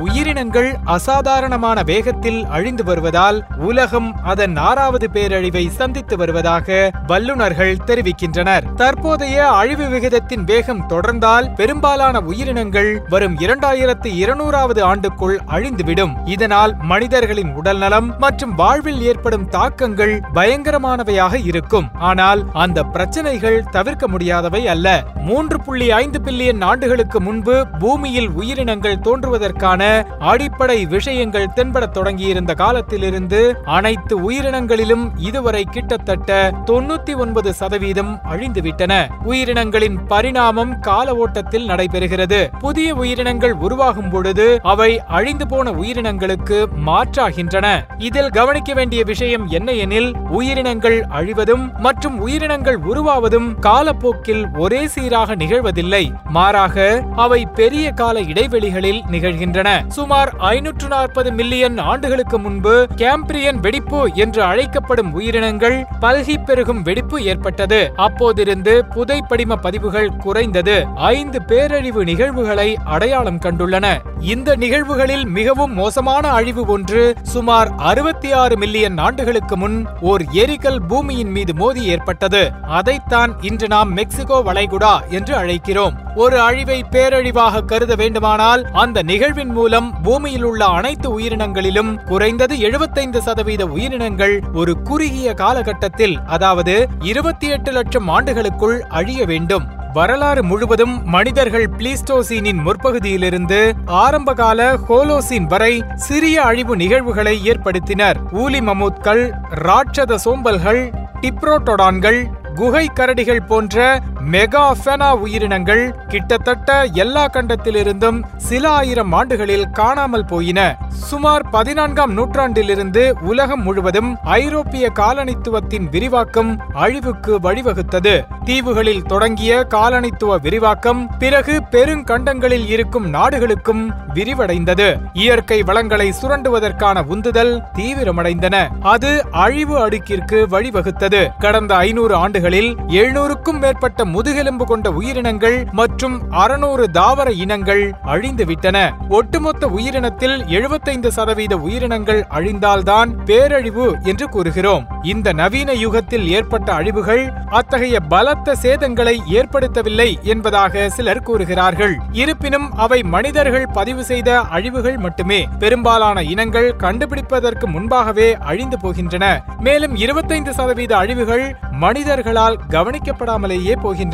உயிரினங்கள் அசாதாரணமான வேகத்தில் அழிந்து வருவதால் உலகம் அதன் ஆறாவது பேரழிவை சந்தித்து வருவதாக வல்லுநர்கள் தெரிவிக்கின்றனர். தற்போதைய அழிவு விகிதத்தின் வேகம் தொடர்ந்தால் பெரும்பாலான உயிரினங்கள் வரும் இரண்டாயிரத்து இருநூறாவது ஆண்டுக்குள் அழிந்துவிடும். இதனால் மனிதர்களின் உடல்நலம் மற்றும் வாழ்வில் ஏற்படும் தாக்கங்கள் பயங்கரமானவையாக இருக்கும். ஆனால் அந்த பிரச்சனைகள் தவிர்க்க முடியாதவை அல்ல. மூன்று புள்ளி ஐந்து பில்லியன் ஆண்டுகளுக்கு முன்பு பூமியில் உயிரினங்கள் தோன்றுவதற்கான அடிப்படை விஷயங்கள் தென்படத் தொடங்கியிருந்த காலத்திலிருந்து அனைத்து உயிரினங்களிலும் இதுவரை கிட்டத்தட்ட தொண்ணூத்தி ஒன்பது சதவீதம் அழிந்துவிட்டன. உயிரினங்களின் பரிணாமம் கால ஓட்டத்தில் நடைபெறுகிறது. புதிய உயிரினங்கள் உருவாகும் பொழுது அவை அழிந்து போன உயிரினங்களுக்கு மாற்றாகின்றன. இதில் கவனிக்க வேண்டிய விஷயம் என்ன எனில் உயிரினங்கள் அழிவதும் மற்றும் உயிரினங்கள் உருவாவதும் காலப்போக்கில் ஒரே சீராக நிகழ்வதில்லை. மாறாக அவை பெரிய கால இடைவெளிகளில் நிகழ்கின்றன. சுமார் ஐநூற்று நாற்பது மில்லியன் ஆண்டுகளுக்கு முன்பு கேம்பிரியன் வெடிப்பு என்று அழைக்கப்படும் உயிரினங்கள் பல்கி பெருகும் வெடிப்பு ஏற்பட்டது. அப்போதிருந்து புதைப்படிம பதிவுகள் குறைந்தது. ஐந்து பேரழிவு நிகழ்வுகளை அடையாளம் கண்டுள்ளன. இந்த நிகழ்வுகளில் மிகவும் மோசமான அழிவு ஒன்று சுமார் அறுபத்தி ஆறு மில்லியன் ஆண்டுகளுக்கு முன் ஓர் எரிகல் பூமியின் மீது மோதி ஏற்பட்டது. அதைத்தான் இன்று நாம் மெக்சிகோ வளைகுடா என்று அழைக்கிறோம். ஒரு அழிவை பேரழிவாக கருத வேண்டுமானால் அந்த நிகழ்வின் மூலம் பூமியில் உள்ள அனைத்து உயிரினங்களிலும் குறைந்தது எழுபத்தைந்து சதவீத உயிரினங்கள் ஒரு குறுகிய காலகட்டத்தில் அதாவது இருபத்தி எட்டு லட்சம் ஆண்டுகளுக்குள் அழிய வேண்டும். வரலாறு முழுவதும் மனிதர்கள் பிளீஸ்டோசீனின் முற்பகுதியிலிருந்து ஆரம்பகால ஹோலோசீன் வரை சிறிய அழிவு நிகழ்வுகளை ஏற்படுத்தினர். ஊலி மமூத்கள் ராட்சத சோம்பல்கள் டிப்ரோட்டோடான்கள் குகை கரடிகள் போன்ற மெகாஃபெனா உயிரினங்கள் கிட்டத்தட்ட எல்லா கண்டத்திலிருந்தும் சில ஆயிரம் ஆண்டுகளில் காணாமல் போயின. சுமார் பதினான்காம் நூற்றாண்டிலிருந்து உலகம் முழுவதும் ஐரோப்பிய காலனித்துவத்தின் விரிவாக்கம் அழிவுக்கு வழிவகுத்தது. தீவுகளில் தொடங்கிய காலனித்துவ விரிவாக்கம் பிறகு பெருங்கண்டங்களில் இருக்கும் நாடுகளுக்கும் விரிவடைந்தது. இயற்கை வளங்களை சுரண்டுவதற்கான உந்துதல் தீவிரமடைந்தன. அது அழிவு அடுக்கிற்கு வழிவகுத்தது. கடந்த ஐநூறு ஆண்டுகளில் எழுநூறுக்கும் மேற்பட்ட முதுகெலும்பு கொண்ட உயிரினங்கள் மற்றும் அறுநூறு தாவர இனங்கள் அழிந்துவிட்டன. ஒட்டுமொத்த உயிரினத்தில் எழுபத்தைந்து சதவீத உயிரினங்கள் அழிந்தால்தான் பேரழிவு என்று கூறுகிறோம். இந்த நவீன யுகத்தில் ஏற்பட்ட அழிவுகள் அத்தகைய பலத்த சேதங்களை ஏற்படுத்தவில்லை என்பதாக சிலர் கூறுகிறார்கள். இருப்பினும் அவை மனிதர்கள் பதிவு செய்த அழிவுகள் மட்டுமே. பெரும்பாலான இனங்கள் கண்டுபிடிப்பதற்கு முன்பாகவே அழிந்து போகின்றன. மேலும் இருபத்தைந்து சதவீத அழிவுகள் மனிதர்களால் கவனிக்கப்படாமலேயே போகின்றன.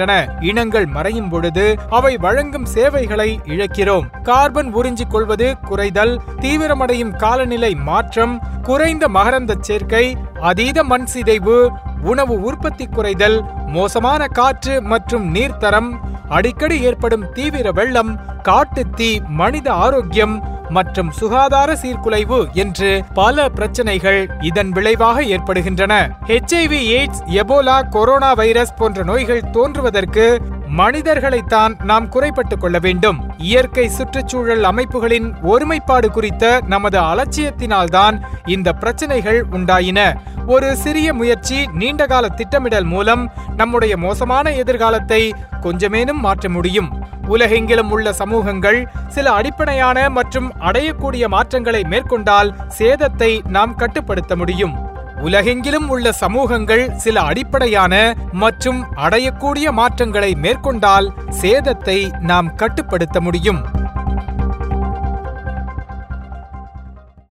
இனங்கள் மறையும் பொழுது அவை வழங்கும் சேவைகளை இழக்கிறோம். கார்பன் உறிஞ்சிக் கொள்வது குறைதல் தீவிரமடையும் காலநிலை மாற்றம் குறைந்த மகரந்த சேர்க்கை அதீத மண் சிதைவு உணவு உற்பத்தி குறைதல் மோசமான காற்று மற்றும் நீர்த்தரம் அடிக்கடி ஏற்படும் தீவிர வெள்ளம் காட்டுத்தீ மனித ஆரோக்கியம் மற்றும் சுகாதார சீர்குலைவு என்று பல பிரச்சனைகள் இதன் விளைவாக ஏற்படுகின்றன. HIV AIDS Ebola corona virus போன்ற நோய்கள் தோன்றுவதற்கு மனிதர்களைத்தான் நாம் குறைப்பட்டுக் கொள்ள வேண்டும். இயற்கை சுற்றுச்சூழல் அமைப்புகளின் ஒருமைப்பாடு குறித்த நமது அலட்சியத்தினால்தான் இந்த பிரச்சனைகள் உண்டாயின. ஒரு சிறிய முயற்சி நீண்டகால திட்டமிடல் மூலம் நம்முடைய மோசமான எதிர்காலத்தை கொஞ்சமேனும் மாற்ற முடியும். உலகெங்கிலும் உள்ள சமூகங்கள் சில அடிப்படையான மற்றும் அடையக்கூடிய மாற்றங்களை மேற்கொண்டால் சேதத்தை நாம் கட்டுப்படுத்த முடியும். உலகெங்கிலும் உள்ள சமூகங்கள் சில அடிப்படையான மற்றும் அடையக்கூடிய மாற்றங்களை மேற்கொண்டால் சேதத்தை நாம் கட்டுப்படுத்த முடியும்.